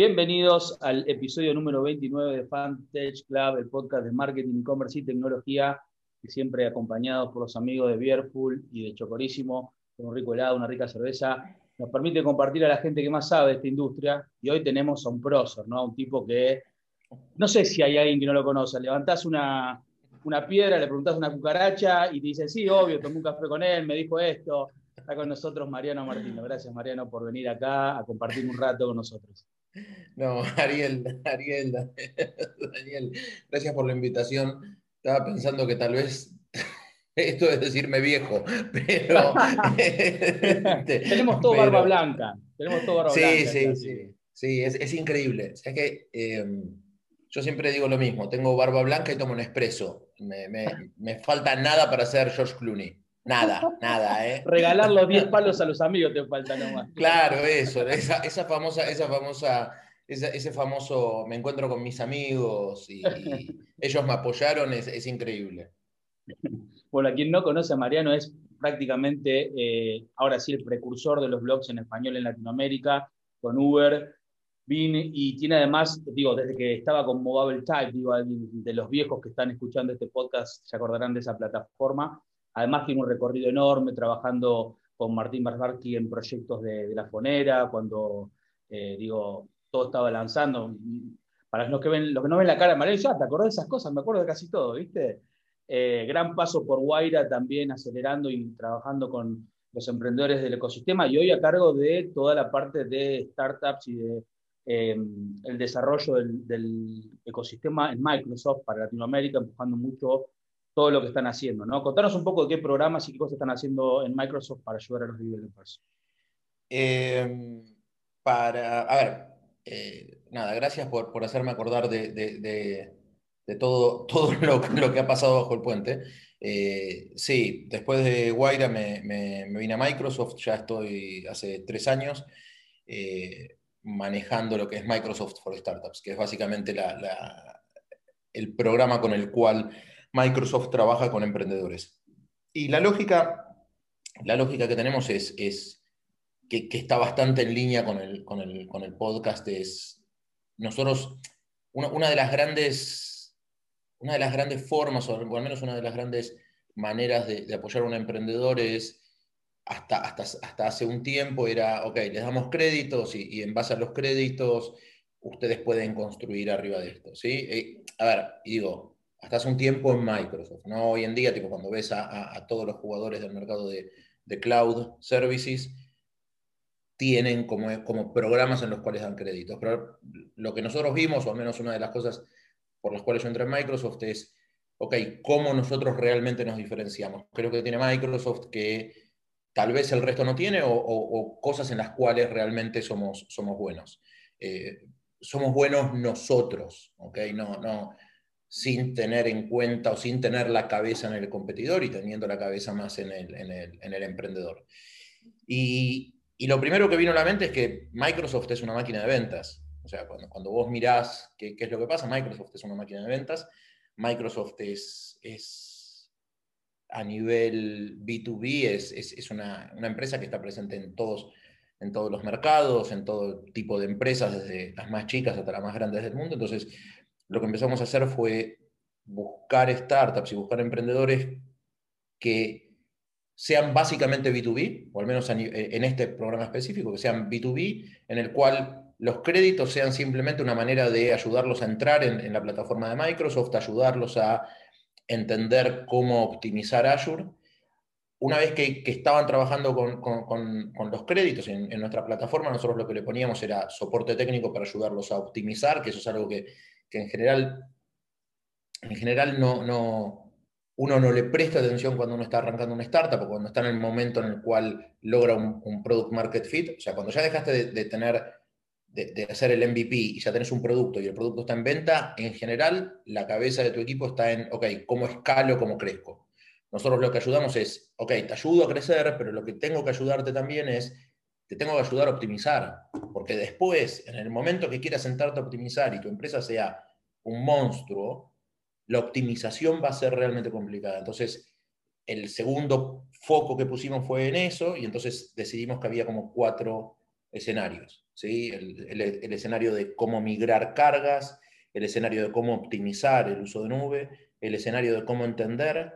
Bienvenidos al episodio número 29 de Fantech Club, el podcast de marketing, e-commerce y tecnología, que siempre acompañado por los amigos de Beerful y de Chocorísimo, con un rico helado, una rica cerveza, nos permite compartir a la gente que más sabe de esta industria. Y hoy tenemos a un prócer, ¿no? un tipo que, no sé si hay alguien que no lo conoce, levantás una, una piedra, le preguntás una cucaracha y te dice, sí, obvio, tomé un café con él, me dijo esto. Está con nosotros Mariano Martino. Gracias, Mariano, por venir acá a compartir un rato con nosotros. No, Ariel, Ariel, Daniel, gracias por la invitación. Estaba pensando que tal vez esto es decirme viejo, pero... Tenemos todo barba blanca. Tenemos todo barba sí, blanca. Sí, sí, sí. es, es increíble. Es que em, yo siempre digo lo mismo, tengo barba blanca y tomo un espresso. Me, me, me falta nada para ser George Clooney. Nada, nada, ¿eh? Regalar los 10 palos a los amigos te falta nomás. Claro, eso, esa, esa famosa, esa famosa, ese famoso me encuentro con mis amigos y, ellos me apoyaron, es, es, increíble. Bueno, a quien no conoce a Mariano es prácticamente, eh, ahora sí, el precursor de los blogs en español en Latinoamérica, con Uber, y tiene además, digo, desde que estaba con Mobile Type, digo, de los viejos que están escuchando este podcast se acordarán de esa plataforma, Además tiene un recorrido enorme trabajando con Martín Barsbarki en proyectos de, la fonera, cuando, eh, digo, todo estaba lanzando. Para los que, ven, los que no ven la cara de ya te acordás de esas cosas, me acuerdo de casi todo, ¿viste? Eh, gran paso por Guaira también acelerando y trabajando con los emprendedores del ecosistema y hoy a cargo de toda la parte de startups y de eh, el desarrollo del, ecosistema en Microsoft para Latinoamérica, empujando mucho todo lo que están haciendo. ¿no? Contanos un poco de qué programas y qué cosas están haciendo en Microsoft para ayudar a los developers. Eh, para, a ver, eh, nada, gracias por, por, hacerme acordar de, de, de, todo, todo lo, lo, que ha pasado bajo el puente. Eh, sí, después de Guaira me, me, me, vine a Microsoft, ya estoy hace tres años eh, manejando lo que es Microsoft for Startups, que es básicamente la, la, el programa con el cual Microsoft trabaja con emprendedores. Y la lógica, la lógica que tenemos es, que, está bastante en línea con el, con el, podcast, es nosotros, una, de las grandes, una de las grandes formas, o al menos una de las grandes maneras de, apoyar a un emprendedor es, hasta, hasta, hasta, hace un tiempo era, ok, les damos créditos y, en base a los créditos ustedes pueden construir arriba de esto, ¿sí? Eh, a ver, digo, hasta hace un tiempo en Microsoft. ¿no? Hoy en día, tipo, cuando ves a, todos los jugadores del mercado de, cloud services, tienen como, programas en los cuales dan créditos. Pero lo que nosotros vimos, o al menos una de las cosas por las cuales yo entré en Microsoft, es, ok, ¿cómo nosotros realmente nos diferenciamos? Creo que tiene Microsoft que tal vez el resto no tiene, o, cosas en las cuales realmente somos, somos buenos. Eh, somos buenos nosotros, ¿ok? No, no, sin tener en cuenta o sin tener la cabeza en el competidor y teniendo la cabeza más en el, en el, en el emprendedor. Y, y, lo primero que vino a la mente es que Microsoft es una máquina de ventas. O sea, cuando, cuando vos mirás qué, qué, es lo que pasa, Microsoft es una máquina de ventas. Microsoft es, es a nivel B2B, es, es, es una, una, empresa que está presente en todos, en todos los mercados, en todo tipo de empresas, desde las más chicas hasta las más grandes del mundo. Entonces, lo que empezamos a hacer fue buscar startups y buscar emprendedores que sean básicamente B2B, o al menos en este programa específico, que sean B2B, en el cual los créditos sean simplemente una manera de ayudarlos a entrar en, la plataforma de Microsoft, ayudarlos a entender cómo optimizar Azure. Una vez que, estaban trabajando con, los créditos en, en, nuestra plataforma, nosotros lo que le poníamos era soporte técnico para ayudarlos a optimizar, que eso es algo que que en general, en general no, no, uno no le presta atención cuando uno está arrancando una startup o cuando está en el momento en el cual logra un, product market fit. O sea, cuando ya dejaste de, tener, de, hacer el MVP y ya tenés un producto y el producto está en venta, en general la cabeza de tu equipo está en, ok, ¿cómo escalo, cómo crezco? Nosotros lo que ayudamos es, ok, te ayudo a crecer, pero lo que tengo que ayudarte también es, te tengo que ayudar a optimizar, porque después, en el momento que quieras sentarte a optimizar y tu empresa sea un monstruo, la optimización va a ser realmente complicada. Entonces, el segundo foco que pusimos fue en eso y entonces decidimos que había como cuatro escenarios. ¿sí? El, escenario de cómo migrar cargas, el escenario de cómo optimizar el uso de nube, el escenario de cómo entender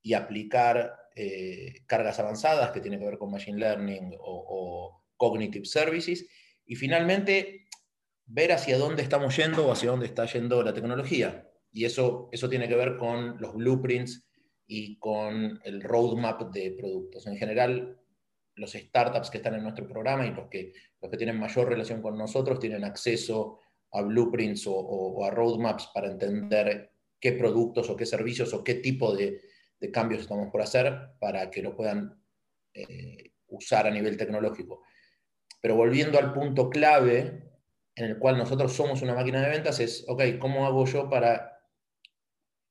y aplicar eh, cargas avanzadas que tienen que ver con Machine Learning o, Cognitive Services, y finalmente ver hacia dónde estamos yendo o hacia dónde está yendo la tecnología. Y eso, eso tiene que ver con los blueprints y con el roadmap de productos. En general, los startups que están en nuestro programa y los que, los que tienen mayor relación con nosotros tienen acceso a blueprints o, a roadmaps para entender qué productos o qué servicios o qué tipo de, cambios estamos por hacer para que lo puedan eh, usar a nivel tecnológico. Pero volviendo al punto clave en el cual nosotros somos una máquina de ventas, es, ok, ¿cómo hago yo para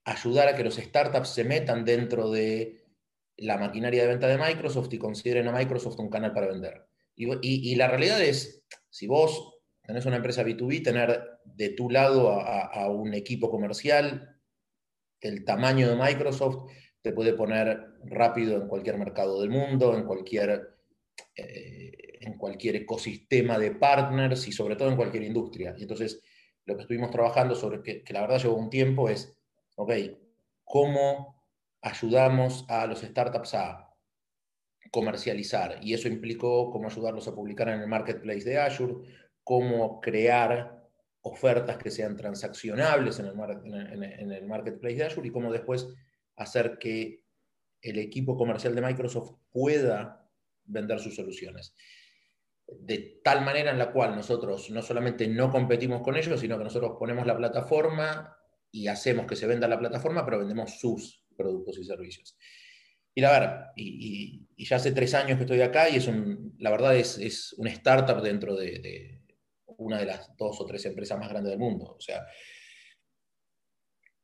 ayudar a que los startups se metan dentro de la maquinaria de venta de Microsoft y consideren a Microsoft un canal para vender. Y, la realidad es, si vos tenés una empresa B2B, tener de tu lado a, un equipo comercial, el tamaño de Microsoft te puede poner rápido en cualquier mercado del mundo, en cualquier, eh, en cualquier ecosistema de partners y sobre todo en cualquier industria. Y entonces, lo que estuvimos trabajando sobre, que, que la verdad llevó un tiempo, es, ok, ¿cómo ayudamos a los startups a comercializar y eso implicó cómo ayudarlos a publicar en el marketplace de Azure, cómo crear ofertas que sean transaccionables en el, marketplace de Azure y cómo después hacer que el equipo comercial de Microsoft pueda vender sus soluciones. De tal manera en la cual nosotros no solamente no competimos con ellos, sino que nosotros ponemos la plataforma y hacemos que se venda la plataforma, pero vendemos sus productos y servicios. Y la verdad, y, ya hace tres años que estoy acá y es la verdad es, es una startup dentro de, una de las dos o tres empresas más grandes del mundo. O sea,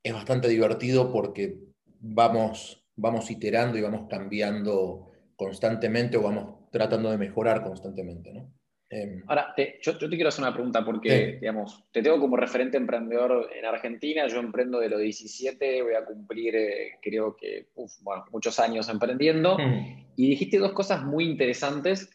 es bastante divertido porque vamos, vamos iterando y vamos cambiando constantemente o vamos tratando de mejorar constantemente. ¿no? Em, Ahora, yo, te quiero hacer una pregunta porque, digamos, te tengo como referente emprendedor en Argentina, yo emprendo de los 17, voy a cumplir, eh, creo que, muchos años emprendiendo, y dijiste dos cosas muy interesantes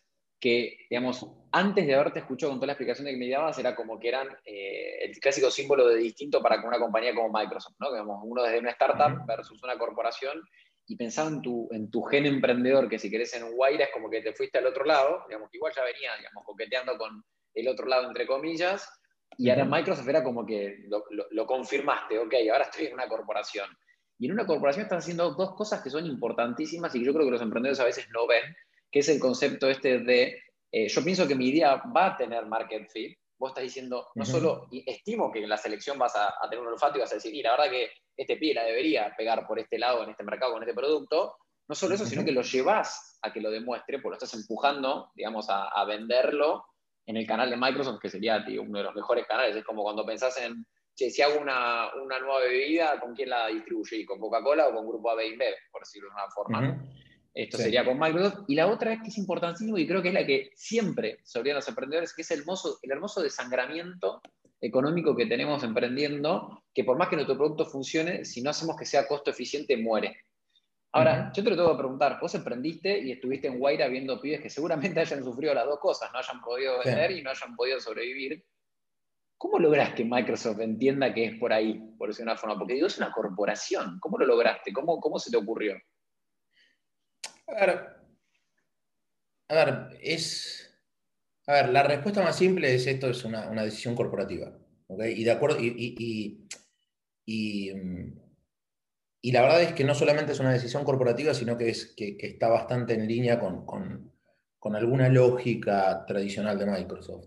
que, digamos, antes de haberte escuchado con toda la explicación que me dabas, era como que eran eh, el clásico símbolo de distinto para una compañía como Microsoft, ¿no? Digamos, uno desde una startup versus una corporación, y pensaba en tu, en tu gen emprendedor, que si querés en Guaira es como que te fuiste al otro lado, digamos que igual ya venía, digamos, coqueteando con el otro lado, entre comillas, y ahora Microsoft era como que lo, confirmaste, ok, ahora estoy en una corporación. Y en una corporación están haciendo dos cosas que son importantísimas y que yo creo que los emprendedores a veces no ven, que es el concepto este de, eh, yo pienso que mi idea va a tener market fit, vos estás diciendo, no solo estimo que en la selección vas a, a, tener un olfato y vas a decir, y la verdad que este pie la debería pegar por este lado, en este mercado, con este producto. No solo eso, sino que lo llevas a que lo demuestre, porque lo estás empujando, digamos, a, venderlo en el canal de Microsoft, que sería uno de los mejores canales. Es como cuando pensás en, si hago una, nueva bebida, ¿con quién la distribuye? ¿Con Coca-Cola o con Grupo AB InBev, por decirlo de una forma? Esto sería con Microsoft. Y la otra es que es importantísimo y creo que es la que siempre se olvidan los emprendedores, que es el hermoso, el hermoso desangramiento económico que tenemos emprendiendo, que por más que nuestro producto funcione, si no hacemos que sea costo eficiente, muere. Ahora, yo te lo tengo que preguntar, vos emprendiste y estuviste en Guaira viendo pibes que seguramente hayan sufrido las dos cosas, no hayan podido vender y no hayan podido sobrevivir. ¿Cómo logras que Microsoft entienda que es por ahí, por decir una forma? Porque digo, es una corporación. ¿Cómo lo lograste? ¿Cómo, cómo se te ocurrió? A ver, a ver, es, a ver, la respuesta más simple es esto es una, decisión corporativa. Y de acuerdo, y, mm, y, la verdad es que no solamente es una decisión corporativa, sino que, es, que, está bastante en línea con, con, alguna lógica tradicional de Microsoft.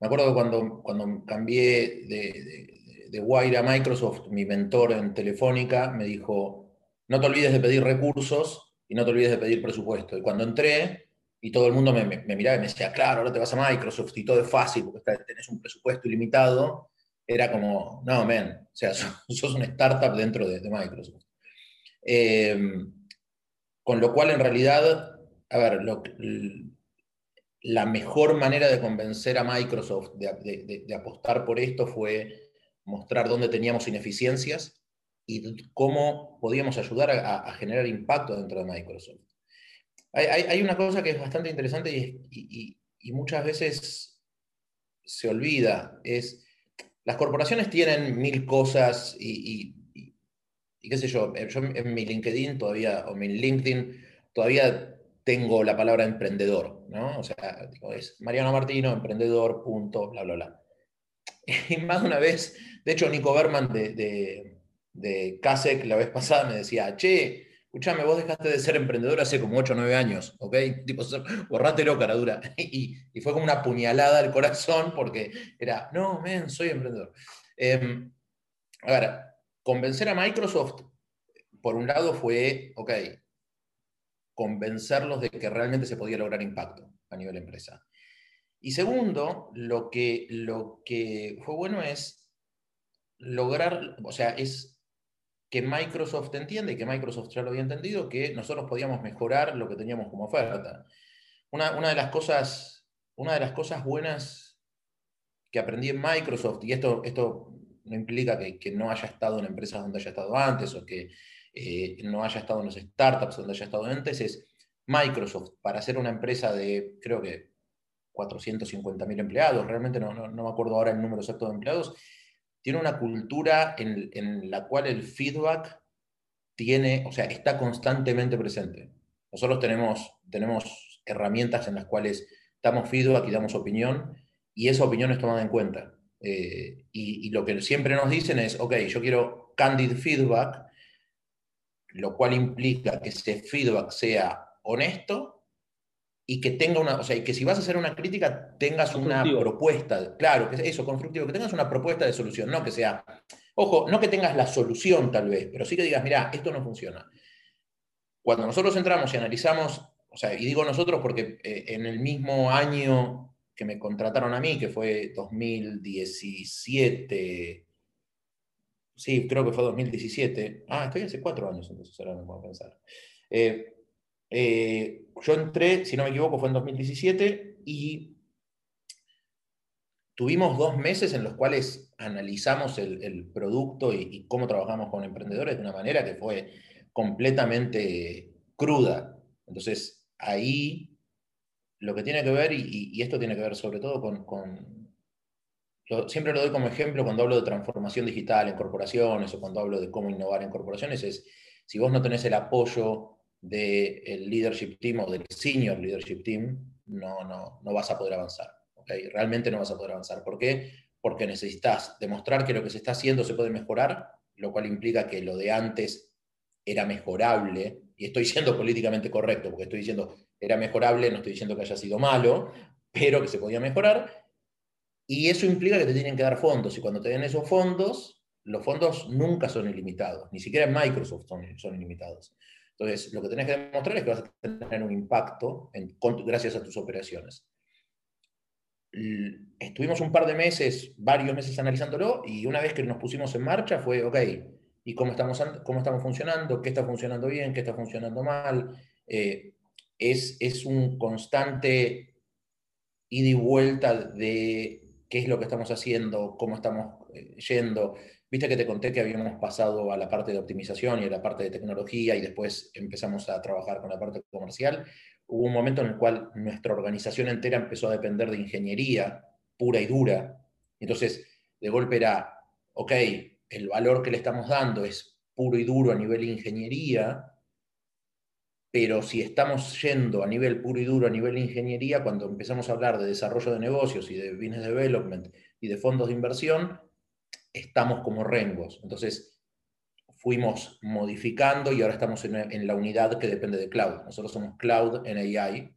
Me acuerdo cuando, cuando cambié de, de, de Wire a Microsoft, mi mentor en Telefónica me dijo, no te olvides de pedir recursos y no te olvides de pedir presupuesto. Y cuando entré, y todo el mundo me, miraba y me decía, claro, ahora te vas a Microsoft y todo es fácil porque tenés un presupuesto ilimitado, era como, no, men, o sea, sos, una startup dentro de, Microsoft. Em, con lo cual, en realidad, a ver, la mejor manera de convencer a Microsoft de, apostar por esto fue mostrar dónde teníamos ineficiencias y cómo podíamos ayudar a generar impacto dentro de Microsoft. Hay, una cosa que es bastante interesante y muchas veces se olvida. Es, las corporaciones tienen mil cosas y, qué sé yo, yo en mi LinkedIn todavía, o mi LinkedIn, todavía tengo la palabra emprendedor, ¿no? O sea, es Mariano Martino, emprendedor, punto, bla, bla, bla. Y más de una vez, de hecho, Nico Berman de, de CASEC la vez pasada me decía, che, escúchame, vos dejaste de ser emprendedor hace como 8 o 9 años, ¿ok? Tipo, borrátelo, cara dura. Y, y, fue como una puñalada al corazón porque era, no, men, soy emprendedor. Eh, a ver, convencer a Microsoft, por un lado, fue, ok, convencerlos de que realmente se podía lograr impacto a nivel empresa. Y segundo, lo que, lo que fue bueno es lograr, o sea, es que Microsoft entiende, y que Microsoft ya lo había entendido, que nosotros podíamos mejorar lo que teníamos como oferta. Una, una, de, las cosas, una de las cosas buenas que aprendí en Microsoft, y esto, esto no implica que, que no haya estado en empresas donde haya estado antes o que eh, no haya estado en los startups donde haya estado antes, es Microsoft, para ser una empresa de, creo que 450.000 empleados, realmente no, no, me acuerdo ahora el número exacto de empleados, tiene una cultura en, la cual el feedback tiene, o sea, está constantemente presente. Nosotros tenemos, tenemos herramientas en las cuales damos feedback y damos opinión, y esa opinión es tomada en cuenta. Eh, y, y, lo que siempre nos dicen es, ok, yo quiero candid feedback, lo cual implica que ese feedback sea honesto y que tenga una, o sea, y que si vas a hacer una crítica tengas una propuesta, claro, que eso, constructivo, que tengas una propuesta de solución, no que sea, ojo, no que tengas la solución tal vez, pero sí que digas, mira, esto no funciona. Cuando nosotros entramos y analizamos, o sea, y digo nosotros porque eh, en el mismo año que me contrataron a mí, que fue 2017, sí, creo que fue 2017, ah, estoy hace cuatro años, entonces ahora me puedo pensar. Eh, eh, yo entré, si no me equivoco, fue en 2017 y tuvimos dos meses en los cuales analizamos el, producto y, cómo trabajamos con emprendedores de una manera que fue completamente cruda. Entonces, ahí lo que tiene que ver, y, esto tiene que ver sobre todo con, siempre lo doy como ejemplo cuando hablo de transformación digital en corporaciones o cuando hablo de cómo innovar en corporaciones, es si vos no tenés el apoyo del leadership team o del senior leadership team, no, no, no vas a poder avanzar. ¿okay? Realmente no vas a poder avanzar. ¿Por qué? Porque necesitas demostrar que lo que se está haciendo se puede mejorar, lo cual implica que lo de antes era mejorable, y estoy siendo políticamente correcto, porque estoy diciendo era mejorable, no estoy diciendo que haya sido malo, pero que se podía mejorar, y eso implica que te tienen que dar fondos, y cuando te den esos fondos, los fondos nunca son ilimitados, ni siquiera en Microsoft son, son ilimitados. Entonces, lo que tenés que demostrar es que vas a tener un impacto gracias a tus operaciones. Estuvimos un par de meses, varios meses analizándolo, y una vez que nos pusimos en marcha fue, ok, ¿y cómo estamos, cómo estamos funcionando? ¿Qué está funcionando bien? ¿Qué está funcionando mal? Eh, es, es un constante ida y vuelta de qué es lo que estamos haciendo, cómo estamos eh, yendo, Viste que te conté que habíamos pasado a la parte de optimización y a la parte de tecnología y después empezamos a trabajar con la parte comercial. Hubo un momento en el cual nuestra organización entera empezó a depender de ingeniería pura y dura. Entonces, de golpe era, ok, el valor que le estamos dando es puro y duro a nivel ingeniería, pero si estamos yendo a nivel puro y duro a nivel ingeniería, cuando empezamos a hablar de desarrollo de negocios y de business development y de fondos de inversión, estamos como rengos. Entonces, fuimos modificando y ahora estamos en, la unidad que depende de cloud. Nosotros somos cloud en AI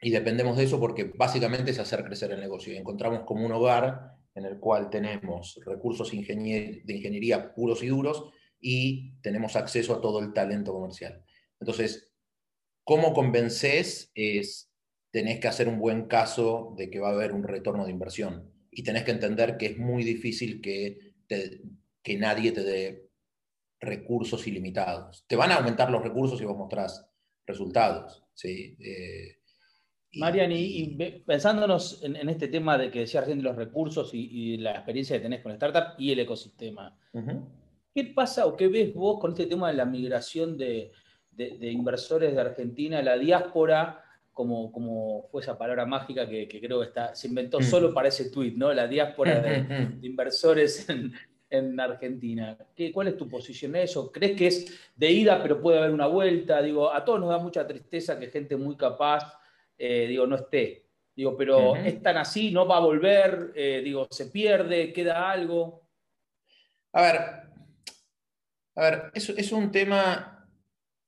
y dependemos de eso porque básicamente es hacer crecer el negocio. Y encontramos como un hogar en el cual tenemos recursos de ingeniería puros y duros y tenemos acceso a todo el talento comercial. Entonces, ¿cómo convences? Es, tenés que hacer un buen caso de que va a haber un retorno de inversión y tenés que entender que es muy difícil que, que nadie te dé recursos ilimitados. Te van a aumentar los recursos si vos mostrás resultados. ¿sí? Eh, Marian, y, pensándonos en, este tema de que decía de los recursos y, la experiencia que tenés con la startup y el ecosistema, ¿qué pasa o qué ves vos con este tema de la migración de, de, de inversores de Argentina a la diáspora como, como fue esa palabra mágica que, creo que está, se inventó mm. solo para ese tuit, ¿no? La diáspora de, inversores en, Argentina. ¿Qué, ¿Cuál es tu posición en eso? ¿Crees que es de ida, pero puede haber una vuelta? Digo, a todos nos da mucha tristeza que gente muy capaz, eh, digo, no esté. Digo, pero es tan así, no va a volver, eh, digo, se pierde, queda algo. A ver, a ver, es, es un tema,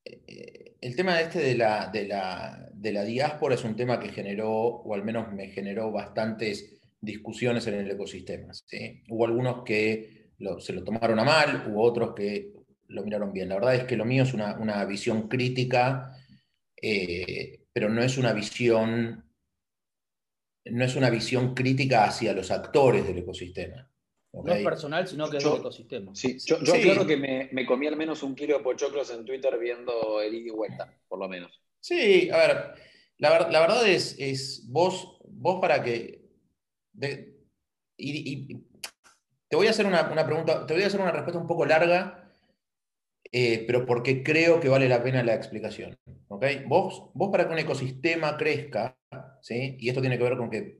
eh, el tema este de la, de, la, de la diáspora es un tema que generó, o al menos me generó bastantes discusiones en el ecosistema. Hubo algunos que se lo tomaron a mal, hubo otros que lo miraron bien. La verdad es que lo mío es una, visión crítica, eh, pero no es una visión, no es una visión crítica hacia los actores del ecosistema. No es personal, sino que es del ecosistema. Sí, yo, yo que me, me, comí al menos un kilo de pochoclos en Twitter viendo el ida y vuelta, por lo menos. Sí, a ver, la, verdad es, es, vos, vos para que... y, te voy a hacer una, pregunta, te voy a hacer una respuesta un poco larga, eh, pero porque creo que vale la pena la explicación. ¿okay? Vos, vos para que un ecosistema crezca, ¿sí? y esto tiene que ver con que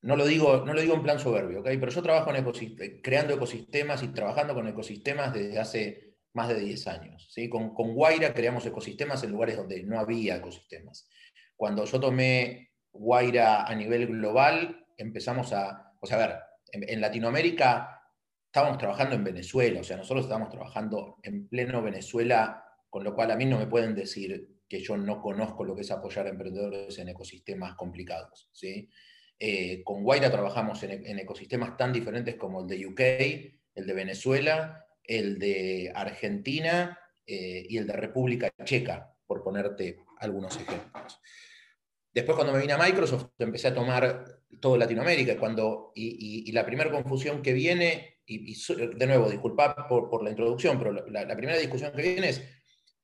no lo digo, no lo digo en plan soberbio, ¿okay? pero yo trabajo en creando ecosistemas y trabajando con ecosistemas desde hace más de 10 años. ¿sí? Con, con Guaira creamos ecosistemas en lugares donde no había ecosistemas. Cuando yo tomé Guaira a nivel global, empezamos a, o sea, a ver, en, Latinoamérica estábamos trabajando en Venezuela, o sea, nosotros estábamos trabajando en pleno Venezuela, con lo cual a mí no me pueden decir que yo no conozco lo que es apoyar a emprendedores en ecosistemas complicados. ¿sí? Eh, con Guaira trabajamos en, ecosistemas tan diferentes como el de UK, el de Venezuela, el de Argentina eh, y el de República Checa, por ponerte algunos ejemplos. Después cuando me vine a Microsoft empecé a tomar todo Latinoamérica cuando, y, la primera confusión que viene, y, de nuevo, disculpad por, la introducción, pero la, primera discusión que viene es,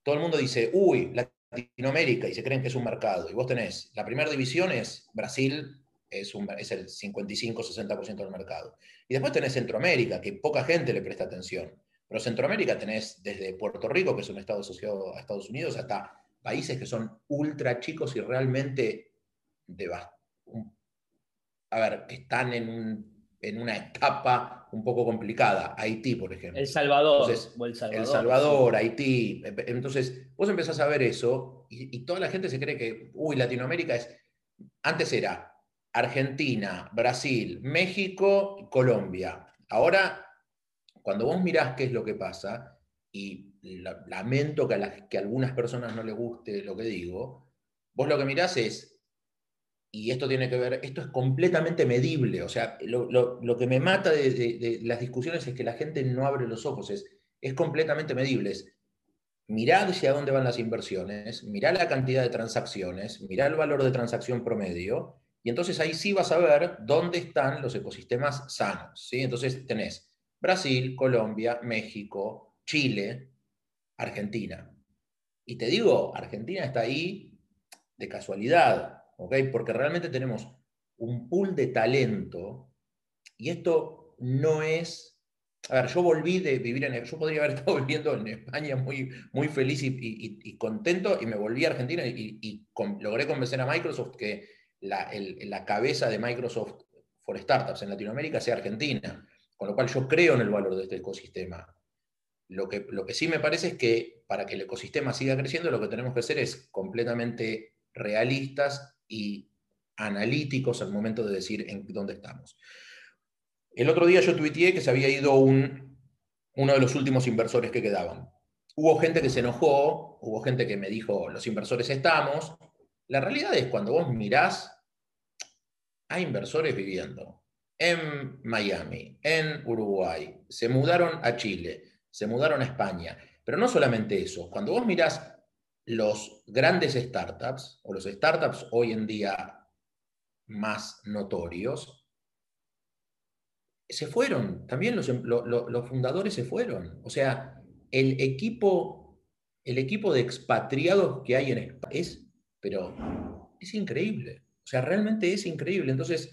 todo el mundo dice, uy, Latinoamérica, y se creen que es un mercado, y vos tenés, la primera división es Brasil, es, es el 55-60% del mercado. Y después tenés Centroamérica, que poca gente le presta atención. Pero Centroamérica tenés desde Puerto Rico, que es un estado asociado a Estados Unidos, hasta países que son ultra chicos y realmente de, a ver, están en, en, una etapa un poco complicada. Haití, por ejemplo. El Salvador. el Salvador, el Salvador Haití. Entonces, vos empezás a ver eso y, y toda la gente se cree que, uy, Latinoamérica es... Antes era Argentina, Brasil, México, Colombia. Ahora, cuando vos mirás qué es lo que pasa, y lamento que a, algunas personas no les guste lo que digo, vos lo que mirás es, y esto tiene que ver, esto es completamente medible, o sea, lo, que me mata de, las discusiones es que la gente no abre los ojos, es, es completamente medible, es mirá hacia dónde van las inversiones, mirá la cantidad de transacciones, mirá el valor de transacción promedio, y entonces ahí sí vas a ver dónde están los ecosistemas sanos. ¿sí? Entonces tenés Brasil, Colombia, México, Chile, Argentina. Y te digo, Argentina está ahí de casualidad, ¿ok? Porque realmente tenemos un pool de talento y esto no es... A ver, yo volví de vivir en... Yo podría haber estado viviendo en España muy, muy feliz y, contento y me volví a Argentina y, logré convencer a Microsoft que la, cabeza de Microsoft for Startups en Latinoamérica sea Argentina, con lo cual yo creo en el valor de este ecosistema. Lo que, sí me parece es que para que el ecosistema siga creciendo, lo que tenemos que hacer es completamente realistas y analíticos al momento de decir en dónde estamos. El otro día yo tuiteé que se había ido un, uno de los últimos inversores que quedaban. Hubo gente que se enojó, hubo gente que me dijo, los inversores estamos, la realidad es cuando vos mirás, hay inversores viviendo en Miami, en Uruguay, se mudaron a Chile, se mudaron a España. Pero no solamente eso, cuando vos mirás los grandes startups o los startups hoy en día más notorios, se fueron, también los, em, los fundadores se fueron. O sea, el equipo, el equipo de expatriados que hay en España es pero es increíble. O sea, realmente es increíble. Entonces,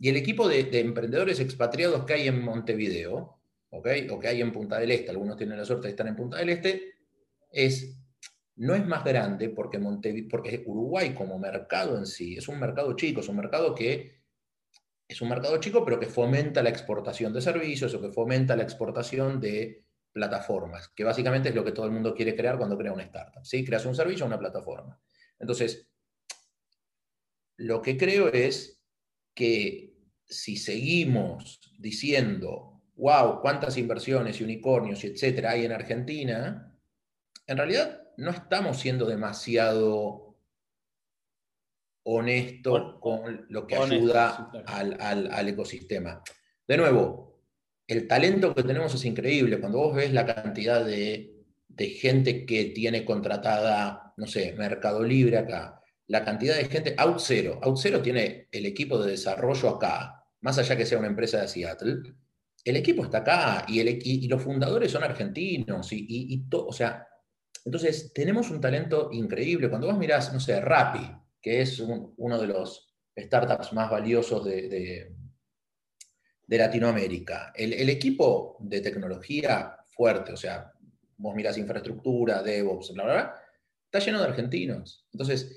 y el equipo de, emprendedores expatriados que hay en Montevideo, ¿okay? o que hay en Punta del Este, algunos tienen la suerte de estar en Punta del Este, es no es más grande porque, Montevideo, porque Uruguay como mercado en sí es un mercado chico, es un mercado que es un mercado chico, pero que fomenta la exportación de servicios o que fomenta la exportación de plataformas, que básicamente es lo que todo el mundo quiere crear cuando crea una startup. ¿sí? Creas un servicio o una plataforma. Entonces, lo que creo es que si seguimos diciendo, wow, cuántas inversiones y unicornios y etcétera hay en Argentina, en realidad no estamos siendo demasiado honestos con lo que ayuda al, ecosistema. De nuevo, el talento que tenemos es increíble. Cuando vos ves la cantidad de, gente que tiene contratada, no sé, Mercado Libre acá, la cantidad de gente, OutZero, OutZero tiene el equipo de desarrollo acá, más allá que sea una empresa de Seattle, el equipo está acá y, el, los fundadores son argentinos y, y, o sea, entonces, tenemos un talento increíble. Cuando vos mirás, no sé, Rappi, que es uno de los startups más valiosos de, de, Latinoamérica, el, equipo de tecnología fuerte, o sea, vos mirás infraestructura, DevOps, bla, bla, bla, está lleno de argentinos. Entonces,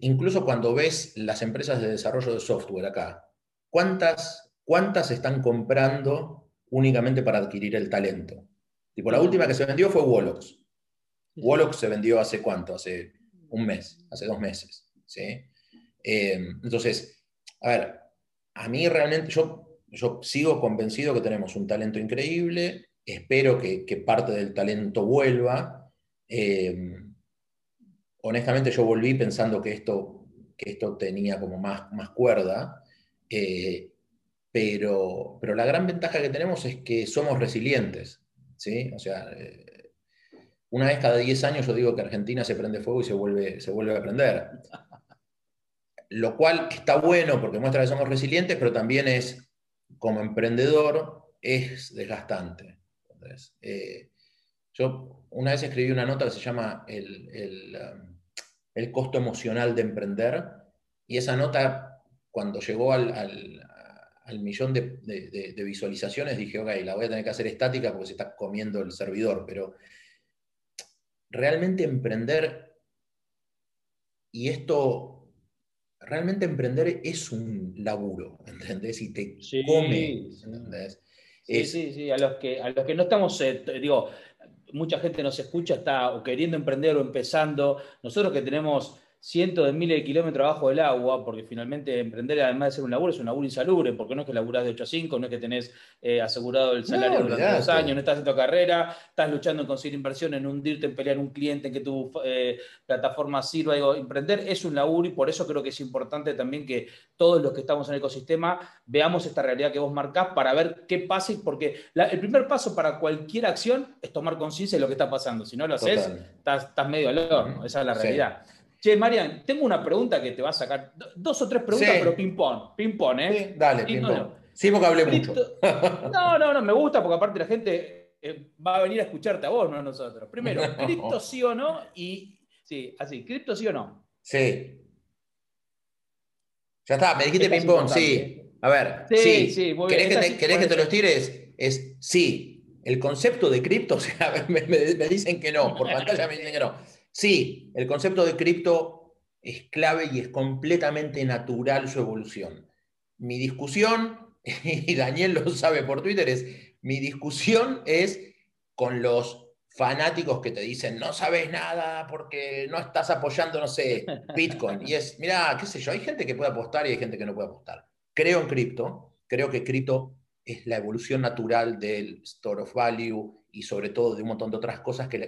incluso cuando ves las empresas de desarrollo de software acá, ¿cuántas, cuántas están comprando únicamente para adquirir el talento? Tipo, la última que se vendió fue Wolox. Wolox se vendió hace cuánto, hace un mes, hace dos meses. ¿sí? Em, entonces, a ver, a mí realmente yo, yo sigo convencido que tenemos un talento increíble, espero que, parte del talento vuelva. Em, honestamente yo volví pensando que esto, que esto tenía como más, más cuerda, eh, pero, pero la gran ventaja que tenemos es que somos resilientes. ¿sí? O sea, eh, una vez cada 10 años yo digo que Argentina se prende fuego y se vuelve, se vuelve a prender. Lo cual está bueno porque muestra que somos resilientes, pero también es, como emprendedor, es desgastante. Eh, yo una vez escribí una nota que se llama el, um, costo emocional de emprender, y esa nota, cuando llegó al, millón de, de, visualizaciones, dije, ok, la voy a tener que hacer estática porque se está comiendo el servidor, pero realmente emprender, y esto, realmente emprender es un laburo, ¿entendés? Y te come, ¿entendés? Sí, sí, sí, a los que, a los que no estamos, eh, digo, mucha gente nos escucha, está o queriendo emprender o empezando, nosotros que tenemos cientos de miles de kilómetros abajo del agua, porque finalmente emprender, además de ser un laburo, es un laburo insalubre, porque no es que laburás de 8 a 5, no es que tenés eh, asegurado el salario durante dos años, no estás haciendo carrera, estás luchando en conseguir inversión, en hundirte, en pelear un cliente, en que tu eh, plataforma sirva. Digo, emprender es un laburo y por eso creo que es importante también que todos los que estamos en el ecosistema veamos esta realidad que vos marcás para ver qué pasa, porque el primer paso para cualquier acción es tomar conciencia de lo que está pasando. Si no lo haces, estás, medio al horno, esa es la realidad. Che, Marian, tengo una pregunta que te va a sacar. Dos o tres preguntas, pero ping-pong. Ping-pong, ¿eh? Sí, dale, ping-pong. Sí, porque hablé mucho. no, no, no, me gusta porque aparte la gente eh, va a venir a escucharte a vos, no a nosotros. Primero, ¿cripto sí o no? Y sí, así, ¿cripto sí o no? Sí. Ya está, me dijiste ping-pong, sí. A ver, sí, sí. ¿Querés, que te, ¿querés que te los tires? Es sí. El concepto de cripto, o sea, me, me dicen que no, por pantalla me dicen que no. Sí, el concepto de cripto es clave y es completamente natural su evolución. Mi discusión, y Daniel lo sabe por Twitter, es, mi discusión es con los fanáticos que te dicen, no sabes nada porque no estás apoyando, no sé, Bitcoin. Y es, mira, qué sé yo, hay gente que puede apostar y hay gente que no puede apostar. Creo en cripto, creo que cripto es la evolución natural del store of value, y sobre todo de un montón de otras cosas que,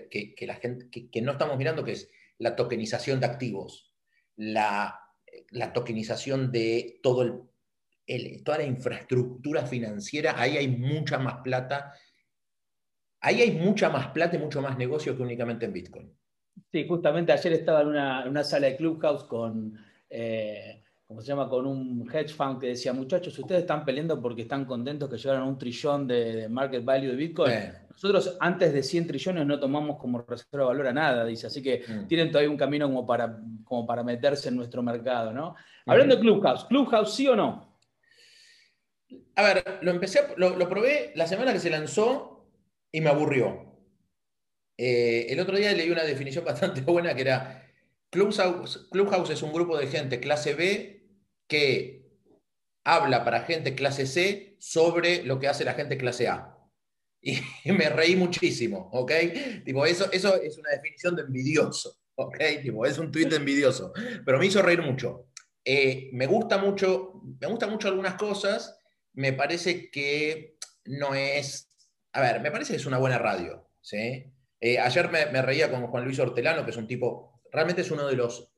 la gente que, no estamos mirando, que es la tokenización de activos, la, la tokenización de todo el, toda la infraestructura financiera, ahí hay mucha más plata, ahí hay mucha más plata y mucho más negocio que únicamente en Bitcoin. Sí, justamente ayer estaba en una, sala de Clubhouse con... Eh, como se llama, con un hedge fund que decía, muchachos, ustedes están peleando porque están contentos que llegaron a un trillón de, market value de Bitcoin. Nosotros antes de 100 trillones no tomamos como reserva de valor a nada, dice, así que mm. tienen todavía un camino como para, como para meterse en nuestro mercado, ¿no? Hablando de Clubhouse, ¿Clubhouse sí o no? A ver, lo empecé, lo, probé la semana que se lanzó y me aburrió. Eh, el otro día leí una definición bastante buena que era, Clubhouse, Clubhouse es un grupo de gente clase B que habla para gente clase C sobre lo que hace la gente clase A. Y me reí muchísimo, ¿ok? Tipo, eso, eso es una definición de envidioso, ¿ok? Tipo, es un tuit envidioso, pero me hizo reír mucho. Eh, me gusta mucho, me gustan mucho algunas cosas, me parece que no es, a ver, me parece que es una buena radio, ¿sí? Eh, ayer me, me, reía con Juan Luis Hortelano, que es un tipo, realmente es uno de los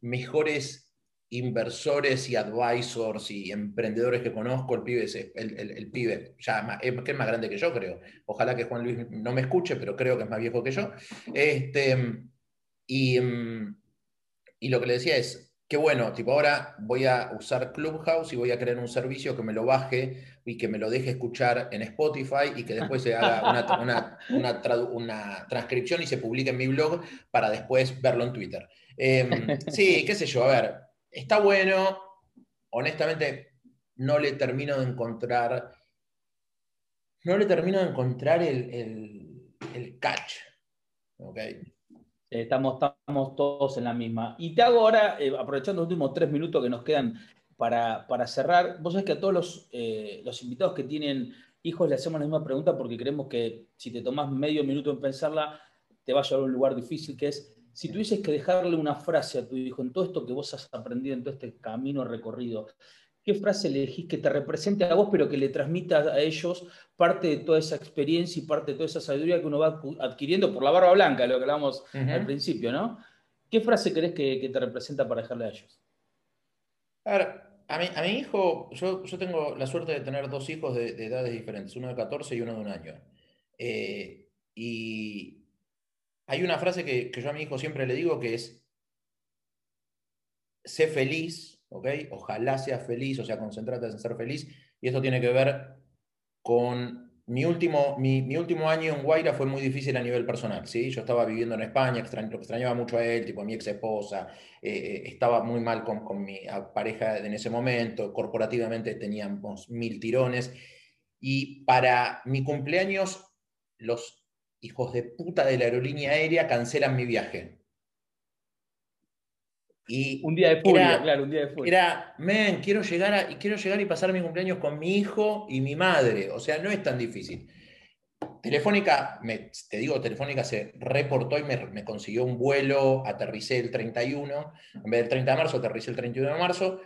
mejores inversores y advisors y emprendedores que conozco. El pibe es el, pibe, ya es, que es más grande que yo, creo. Ojalá que Juan Luis no me escuche, pero creo que es más viejo que yo. Este, y, y lo que le decía es, qué bueno, tipo ahora voy a usar Clubhouse y voy a crear un servicio que me lo baje y que me lo deje escuchar en Spotify y que después se haga una, una, transcripción y se publique en mi blog para después verlo en Twitter. Em, sí, qué sé yo, a ver, está bueno, honestamente no le termino de encontrar, no le termino de encontrar el, el, el catch. ¿okay? Estamos, estamos todos en la misma. Y te hago ahora, eh, aprovechando los últimos tres minutos que nos quedan para, cerrar, vos sabés que a todos los, eh, los, invitados que tienen hijos le hacemos la misma pregunta porque creemos que si te tomás medio minuto en pensarla, te va a llevar a un lugar difícil, que es, si tuvieses que dejarle una frase a tu hijo en todo esto que vos has aprendido, en todo este camino recorrido, ¿qué frase elegís que te represente a vos, pero que le transmita a ellos parte de toda esa experiencia y parte de toda esa sabiduría que uno va adquiriendo por la barba blanca, lo que hablábamos al principio, ¿no? ¿Qué frase crees que, te representa para dejarle a ellos? A ver, a mi, a mi hijo, yo, yo, tengo la suerte de tener dos hijos de, edades diferentes, uno de 14 y uno de un año. Eh, y hay una frase que, yo a mi hijo siempre le digo que es, sé feliz Ojalá seas feliz, o sea, concentrate en ser feliz. Y esto tiene que ver con mi último, mi, último año en Guaira fue muy difícil a nivel personal, ¿sí? Yo estaba viviendo en España, lo extrañaba mucho a él, tipo a mi ex esposa, eh, eh, estaba muy mal con, con mi pareja en ese momento, corporativamente teníamos mil tirones. Y para mi cumpleaños, los hijos de puta de la aerolínea aérea cancelan mi viaje un día de furia, claro, un día de furia. Era, men, quiero llegar, quiero llegar y pasar mi cumpleaños con mi hijo y mi madre. O sea, no es tan difícil. Telefónica, me, te digo, Telefónica se reportó y me, consiguió un vuelo, aterricé el 31, en vez del 30 de marzo, aterricé el 31 de marzo,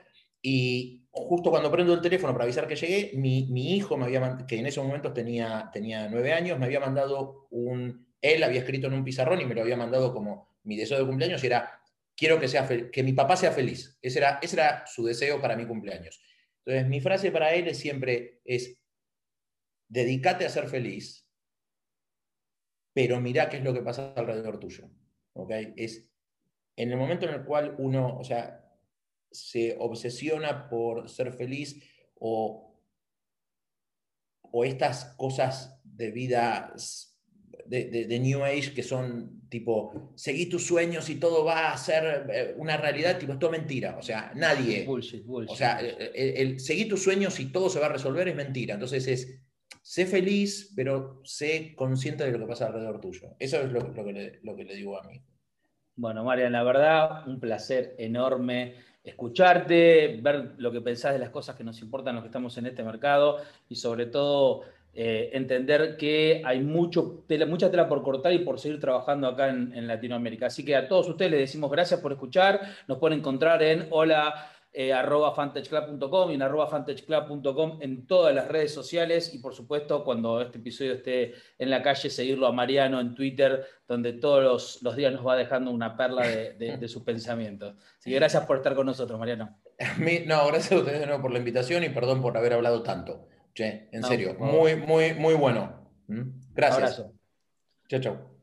y justo cuando prendo el teléfono para avisar que llegué, mi, hijo, me había, que en esos momentos tenía, tenía nueve años, me había mandado un, él había escrito en un pizarrón y me lo había mandado como mi deseo de cumpleaños, y era, quiero que, sea que mi papá sea feliz. Ese era, ese era su deseo para mi cumpleaños. Entonces, mi frase para él siempre es, dedícate a ser feliz, pero mira qué es lo que pasa alrededor tuyo. ¿okay? Es en el momento en el cual uno, o sea, se obsesiona por ser feliz o, o estas cosas de vida de, New Age que son tipo, seguí tus sueños y todo va a ser eh, una realidad, tipo, es todo mentira. O sea, nadie. Bullshit, bullshit. O sea, el, seguí tus sueños y todo se va a resolver es mentira. Entonces es, sé feliz, pero sé consciente de lo que pasa alrededor tuyo. Eso es lo, que, le, lo que le digo a mí. Bueno, Marian, la verdad, un placer enorme escucharte, ver lo que pensás de las cosas que nos importan los que estamos en este mercado y sobre todo eh, entender que hay mucho mucha tela por cortar y por seguir trabajando acá en, Latinoamérica. Así que a todos ustedes les decimos gracias por escuchar. Nos pueden encontrar en hola eh, arroba fantageclub.com y en arroba fantageclub.com en todas las redes sociales y por supuesto cuando este episodio esté en la calle seguirlo a Mariano en Twitter donde todos los, días nos va dejando una perla de, sus pensamientos. Así que gracias por estar con nosotros, Mariano. no, gracias a ustedes de nuevo por la invitación y perdón por haber hablado tanto. Che, en serio, muy, muy, muy bueno. ¿Mm? Gracias. Chao, chao.